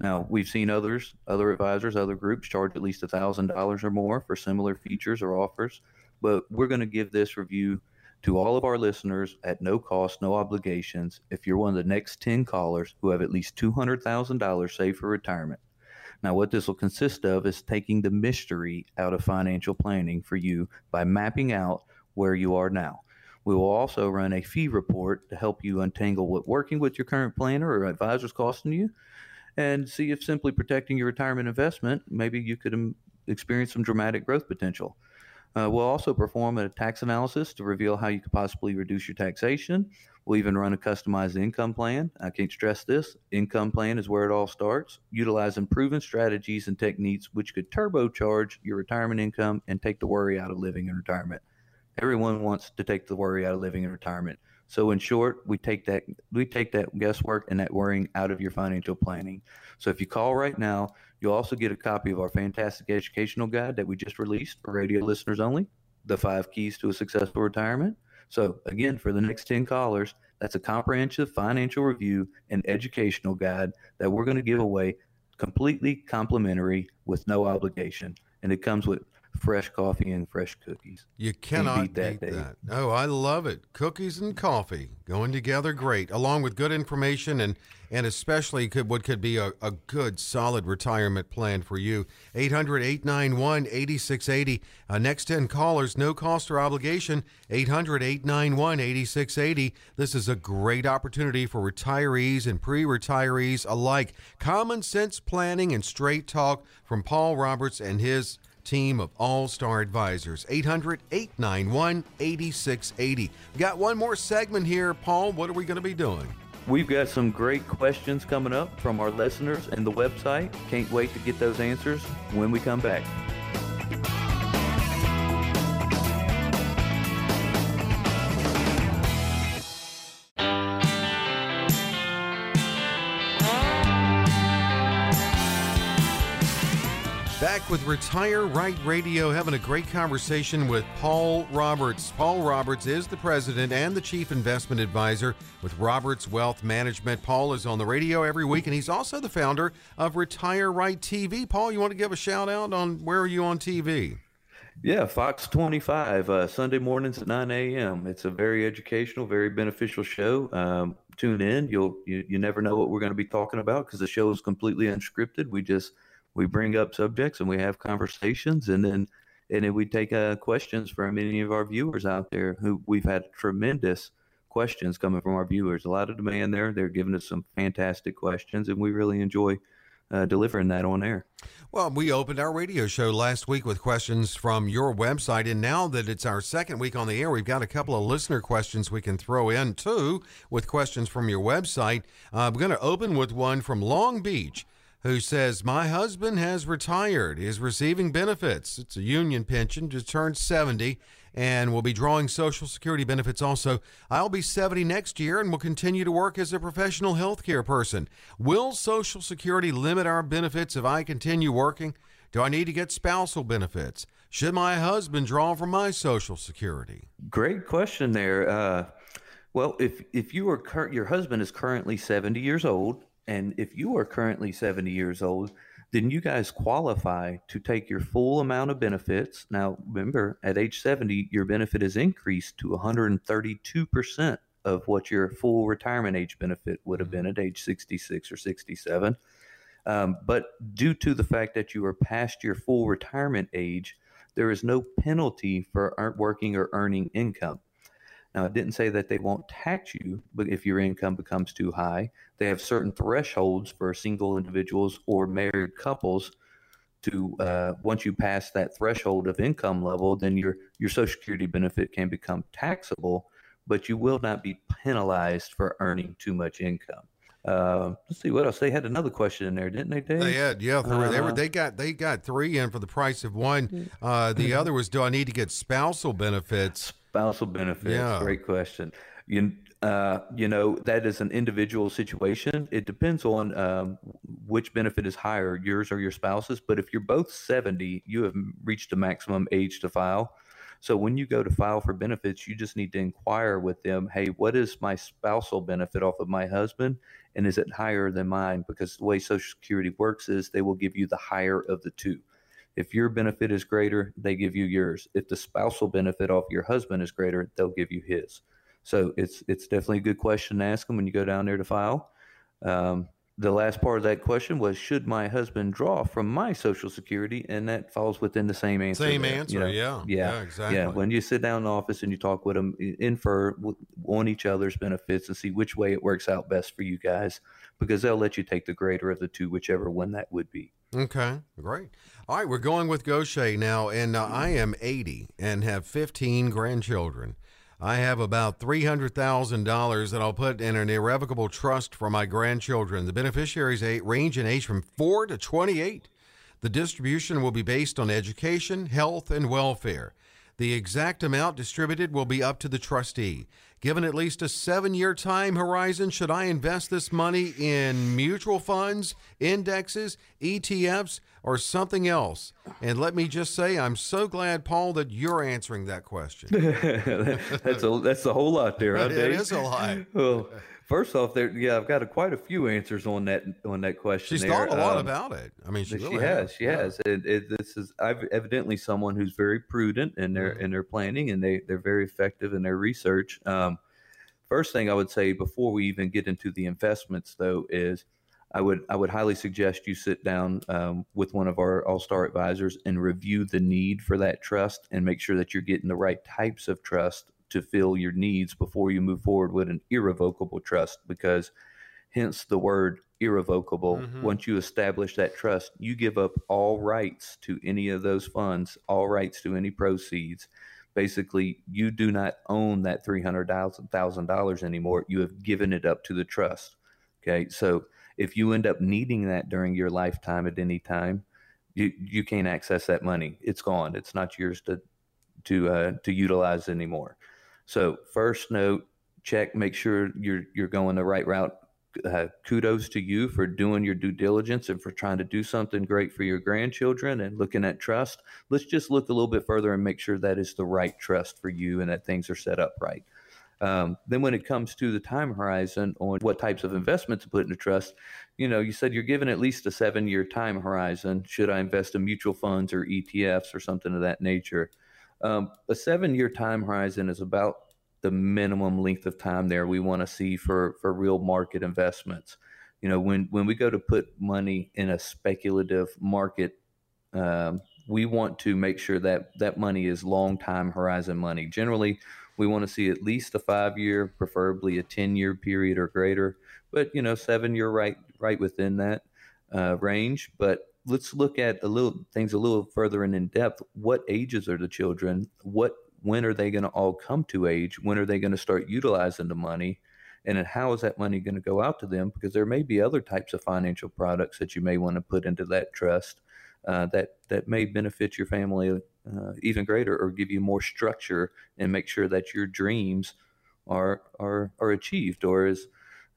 Now, we've seen others, other advisors, other groups charge at least $1,000 or more for similar features or offers, but we're going to give this review to all of our listeners at no cost, no obligations if you're one of the next 10 callers who have at least $200,000 saved for retirement. Now, what this will consist of is taking the mystery out of financial planning for you by mapping out where you are now. We will also run a fee report to help you untangle what working with your current planner or advisor is costing you and see if simply protecting your retirement investment, maybe you could um, experience some dramatic growth potential. Uh, we'll also perform a tax analysis to reveal how you could possibly reduce your taxation. We'll even run a customized income plan. I can't stress this income plan is where it all starts. Utilizing proven strategies and techniques which could turbocharge your retirement income and take the worry out of living in retirement. Everyone wants to take the worry out of living in retirement. So in short, we take that we take that guesswork and that worrying out of your financial planning. So if you call right now, you'll also get a copy of our fantastic educational guide that we just released for radio listeners only, The Five Keys to a Successful Retirement. So again, for the next 10 callers, that's a comprehensive financial review and educational guide that we're going to give away completely complimentary with no obligation. And it comes with fresh coffee and fresh cookies. You cannot beat that. Beat that. Oh, I love it. Cookies and coffee going together great, along with good information and and especially could what could be a, a good solid retirement plan for you. 800-891-8680. Uh, next 10 callers, no cost or obligation. 800-891-8680. This is a great opportunity for retirees and pre-retirees alike. Common sense planning and straight talk from Paul Roberts and his team of all star advisors. 800 891 8680. Got one more segment here, Paul. What are we going to be doing? We've got some great questions coming up from our listeners and the website. Can't wait to get those answers when we come back. With Retire Right Radio, having a great conversation with Paul Roberts. Paul Roberts is the president and the chief investment advisor with Roberts Wealth Management. Paul is on the radio every week, and he's also the founder of Retire Right TV. Paul, you want to give a shout out on where are you on TV? Yeah, Fox 25, uh, Sunday mornings at 9 a.m. It's a very educational, very beneficial show. Um, tune in. You'll you, you never know what we're going to be talking about because the show is completely unscripted. We just we bring up subjects and we have conversations, and then and then we take uh, questions from any of our viewers out there who we've had tremendous questions coming from our viewers. A lot of demand there. They're giving us some fantastic questions, and we really enjoy uh, delivering that on air. Well, we opened our radio show last week with questions from your website, and now that it's our second week on the air, we've got a couple of listener questions we can throw in too with questions from your website. Uh, I'm going to open with one from Long Beach who says, My husband has retired, is receiving benefits. It's a union pension, just turned 70, and will be drawing Social Security benefits also. I'll be 70 next year and will continue to work as a professional healthcare person. Will Social Security limit our benefits if I continue working? Do I need to get spousal benefits? Should my husband draw from my Social Security? Great question there. Uh, well, if if you are cur- your husband is currently 70 years old and if you are currently 70 years old, then you guys qualify to take your full amount of benefits. Now, remember, at age 70, your benefit is increased to 132% of what your full retirement age benefit would have been at age 66 or 67. Um, but due to the fact that you are past your full retirement age, there is no penalty for working or earning income. Now, it didn't say that they won't tax you, but if your income becomes too high, they have certain thresholds for single individuals or married couples. To uh, once you pass that threshold of income level, then your your Social Security benefit can become taxable, but you will not be penalized for earning too much income. Uh, let's see what else. They had another question in there, didn't they, Dave? They had, yeah. Three, uh, they were. Uh-huh. They got. They got three in for the price of one. Mm. Uh, the other was, do I need to get spousal benefits? Spousal benefits. Yeah. Great question. You, uh, you know, that is an individual situation. It depends on um, which benefit is higher, yours or your spouse's. But if you're both 70, you have reached a maximum age to file. So when you go to file for benefits, you just need to inquire with them, hey, what is my spousal benefit off of my husband? And is it higher than mine? Because the way Social Security works is they will give you the higher of the two. If your benefit is greater, they give you yours. If the spousal benefit off your husband is greater, they'll give you his. So it's it's definitely a good question to ask them when you go down there to file. Um, the last part of that question was should my husband draw from my social security and that falls within the same answer same there, answer you know? yeah, yeah yeah exactly yeah when you sit down in the office and you talk with them infer on each other's benefits and see which way it works out best for you guys because they'll let you take the greater of the two whichever one that would be okay great all right we're going with Gautier now and uh, i am 80 and have 15 grandchildren I have about $300,000 that I'll put in an irrevocable trust for my grandchildren. The beneficiaries range in age from 4 to 28. The distribution will be based on education, health, and welfare. The exact amount distributed will be up to the trustee. Given at least a seven year time horizon, should I invest this money in mutual funds, indexes, ETFs, or something else? And let me just say, I'm so glad, Paul, that you're answering that question. [laughs] that's a that's a whole lot there, huh, Dave? [laughs] It is a lot. well, First off, there, yeah, I've got a, quite a few answers on that on that question. She's there. thought a lot um, about it. I mean, she, she really has, She yeah. has. It, it, this is I've evidently someone who's very prudent in their mm-hmm. in their planning, and they they're very effective in their research. Um, first thing I would say before we even get into the investments, though, is I would I would highly suggest you sit down um, with one of our All Star advisors and review the need for that trust and make sure that you're getting the right types of trust to fill your needs before you move forward with an irrevocable trust because hence the word irrevocable mm-hmm. once you establish that trust you give up all rights to any of those funds all rights to any proceeds. Basically you do not own that $300000 anymore. You have given it up to the trust okay? So if you end up needing that during your lifetime at any time you you can't access that money. It's gone. It's not yours to to uh, to utilize anymore so first note, check, make sure you're you're going the right route. Uh, kudos to you for doing your due diligence and for trying to do something great for your grandchildren and looking at trust. Let's just look a little bit further and make sure that is the right trust for you and that things are set up right. Um, then, when it comes to the time horizon on what types of investments to put into trust, you know, you said you're given at least a seven year time horizon. Should I invest in mutual funds or ETFs or something of that nature? Um, a seven year time horizon is about the minimum length of time there we want to see for, for real market investments. you know, when when we go to put money in a speculative market, um, we want to make sure that that money is long time horizon money. Generally, we want to see at least a five year, preferably a ten year period or greater. But you know, seven year right right within that uh, range. But let's look at a little things a little further and in depth. What ages are the children? What when are they going to all come to age? When are they going to start utilizing the money? And then how is that money going to go out to them? Because there may be other types of financial products that you may want to put into that trust uh, that that may benefit your family uh, even greater, or give you more structure and make sure that your dreams are are are achieved. Or as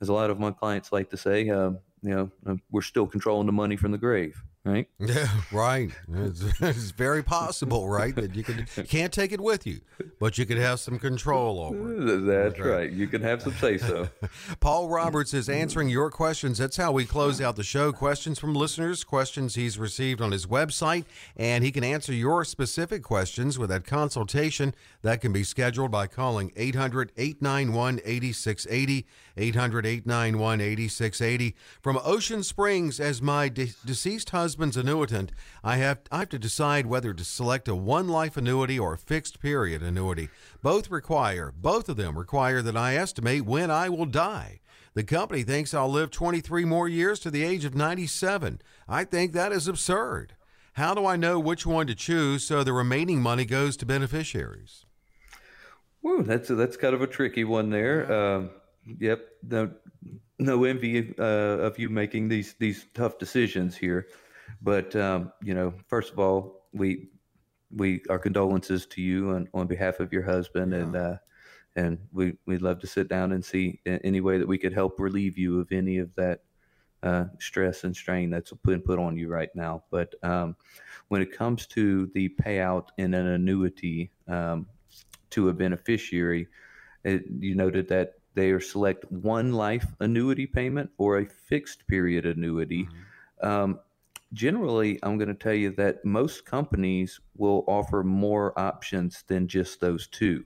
as a lot of my clients like to say, uh, you know, uh, we're still controlling the money from the grave right? [laughs] Yeah, right. It's, it's, very possible, right, that you can you can't take it with you, but you could have some control over it. That's, right. right. You can have some say so. [laughs] Paul Roberts is answering your questions. That's how we close out the show. Questions from listeners, questions he's received on his website, and he can answer your specific questions with that consultation that can be scheduled by calling 800 891 8680. 800 891 8680. From Ocean Springs, as my de- deceased husband's annuitant, I have, I have to decide whether to select a one life annuity or a fixed period annuity. Both require, both of them require that I estimate when I will die. The company thinks I'll live 23 more years to the age of 97. I think that is absurd. How do I know which one to choose so the remaining money goes to beneficiaries? Well, that's a, that's kind of a tricky one there. Um, Yep. No, no envy uh, of you making these these tough decisions here, but um, you know, first of all, we we our condolences to you on, on behalf of your husband, yeah. and uh, and we we'd love to sit down and see any way that we could help relieve you of any of that uh, stress and strain that's been put on you right now. But um, when it comes to the payout in an annuity um, to a beneficiary, it, you noted that they are select one life annuity payment or a fixed period annuity. Mm-hmm. Um, generally, I'm going to tell you that most companies will offer more options than just those two.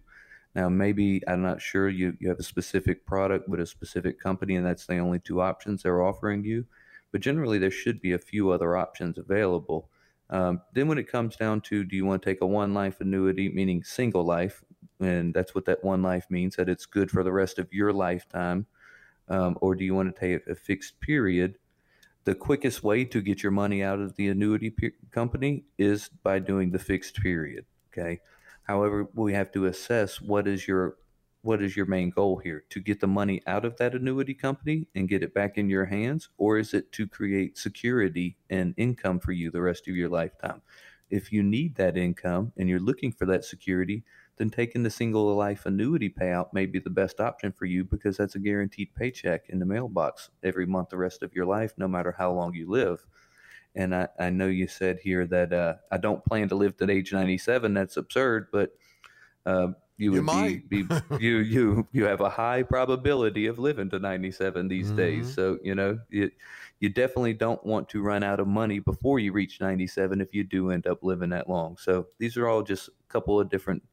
Now, maybe I'm not sure you, you have a specific product with a specific company, and that's the only two options they're offering you. But generally, there should be a few other options available. Um, then, when it comes down to do you want to take a one life annuity, meaning single life, and that's what that one life means that it's good for the rest of your lifetime um, or do you want to take a fixed period? The quickest way to get your money out of the annuity pe- company is by doing the fixed period okay? However we have to assess what is your what is your main goal here to get the money out of that annuity company and get it back in your hands or is it to create security and income for you the rest of your lifetime? If you need that income and you're looking for that security then taking the single life annuity payout may be the best option for you because that's a guaranteed paycheck in the mailbox every month the rest of your life, no matter how long you live. And I, I know you said here that uh, I don't plan to live to age 97. That's absurd, but uh, you would you be, be you you you have a high probability of living to 97 these mm-hmm. days. So you know you you definitely don't want to run out of money before you reach 97 if you do end up living that long. So these are all just a couple of different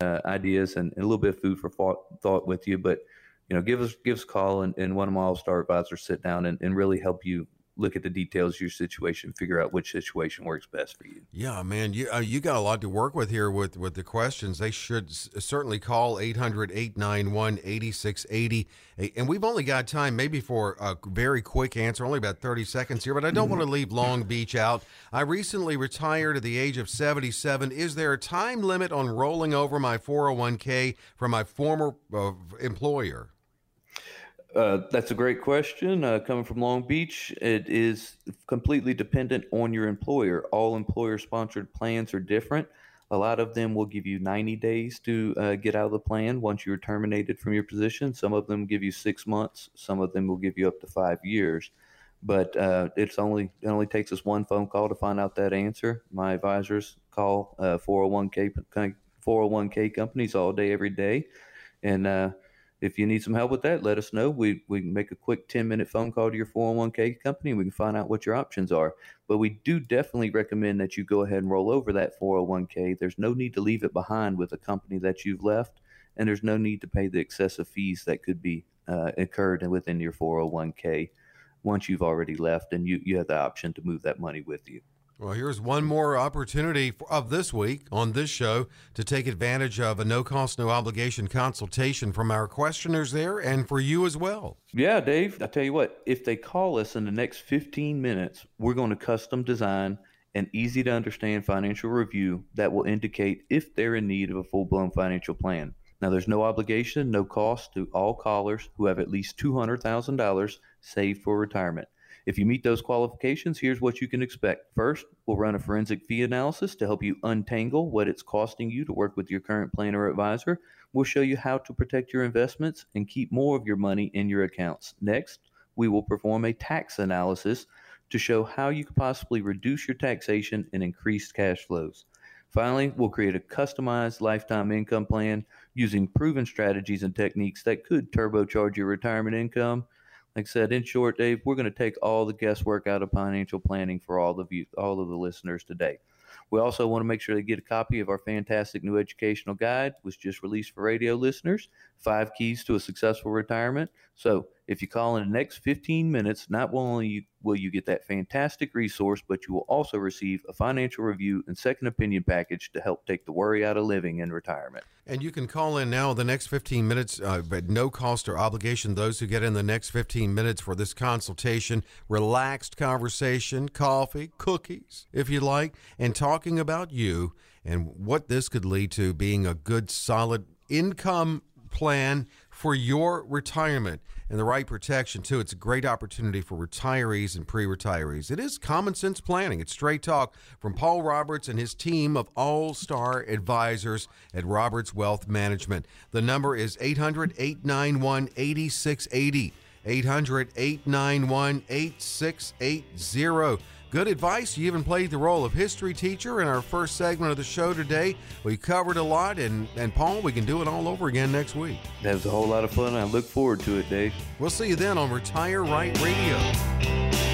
uh, ideas and, and, a little bit of food for thought, thought with you. But you know, give us give us a call and, and one of my all star advisors sit down and, and really help you look at the details of your situation, figure out which situation works best for you. Yeah, man, you uh, you got a lot to work with here with with the questions. They should s- certainly call 800-891-8680. And we've only got time maybe for a very quick answer, only about 30 seconds here, but I don't want to leave Long Beach out. I recently retired at the age of 77. Is there a time limit on rolling over my 401k from my former uh, employer? Uh, that's a great question. Uh, coming from Long Beach, it is completely dependent on your employer. All employer sponsored plans are different. A lot of them will give you 90 days to uh, get out of the plan once you're terminated from your position. Some of them give you six months. Some of them will give you up to five years. But uh, it's only it only takes us one phone call to find out that answer. My advisors call 401k uh, 401k companies all day, every day, and if you need some help with that, let us know. We we can make a quick 10 minute phone call to your 401k company and we can find out what your options are. But we do definitely recommend that you go ahead and roll over that 401k. There's no need to leave it behind with a company that you've left, and there's no need to pay the excessive fees that could be uh, incurred within your 401k. once you've already left and you, you have the option to move that money with you. Well, here's one more opportunity for, of this week on this show to take advantage of a no cost, no obligation consultation from our questioners there and for you as well. Yeah, Dave, I tell you what, if they call us in the next 15 minutes, we're going to custom design an easy to understand financial review that will indicate if they're in need of a full blown financial plan. Now, there's no obligation, no cost to all callers who have at least $200,000 saved for retirement. If you meet those qualifications, here's what you can expect. First, we'll run a forensic fee analysis to help you untangle what it's costing you to work with your current planner or advisor. We'll show you how to protect your investments and keep more of your money in your accounts. Next, we will perform a tax analysis to show how you could possibly reduce your taxation and increase cash flows. Finally, we'll create a customized lifetime income plan using proven strategies and techniques that could turbocharge your retirement income like I said, in short, Dave, we're going to take all the guesswork out of financial planning for all of you, all of the listeners today. We also want to make sure they get a copy of our fantastic new educational guide, which was just released for radio listeners, Five Keys to a Successful Retirement. So if you call in the next 15 minutes, not only will you get that fantastic resource, but you will also receive a financial review and second opinion package to help take the worry out of living in retirement. And you can call in now the next 15 minutes, uh, but no cost or obligation. Those who get in the next 15 minutes for this consultation, relaxed conversation, coffee, cookies, if you like, and talking about you and what this could lead to being a good, solid income plan for your retirement and the right protection too. It's a great opportunity for retirees and pre-retirees. It is common sense planning. It's straight talk from Paul Roberts and his team of all-star advisors at Roberts Wealth Management. The number is 800-891-8680. 800-891-8680. Good advice. You even played the role of history teacher in our first segment of the show today. We covered a lot, and, and Paul, we can do it all over again next week. That was a whole lot of fun. I look forward to it, Dave. We'll see you then on Retire Right Radio.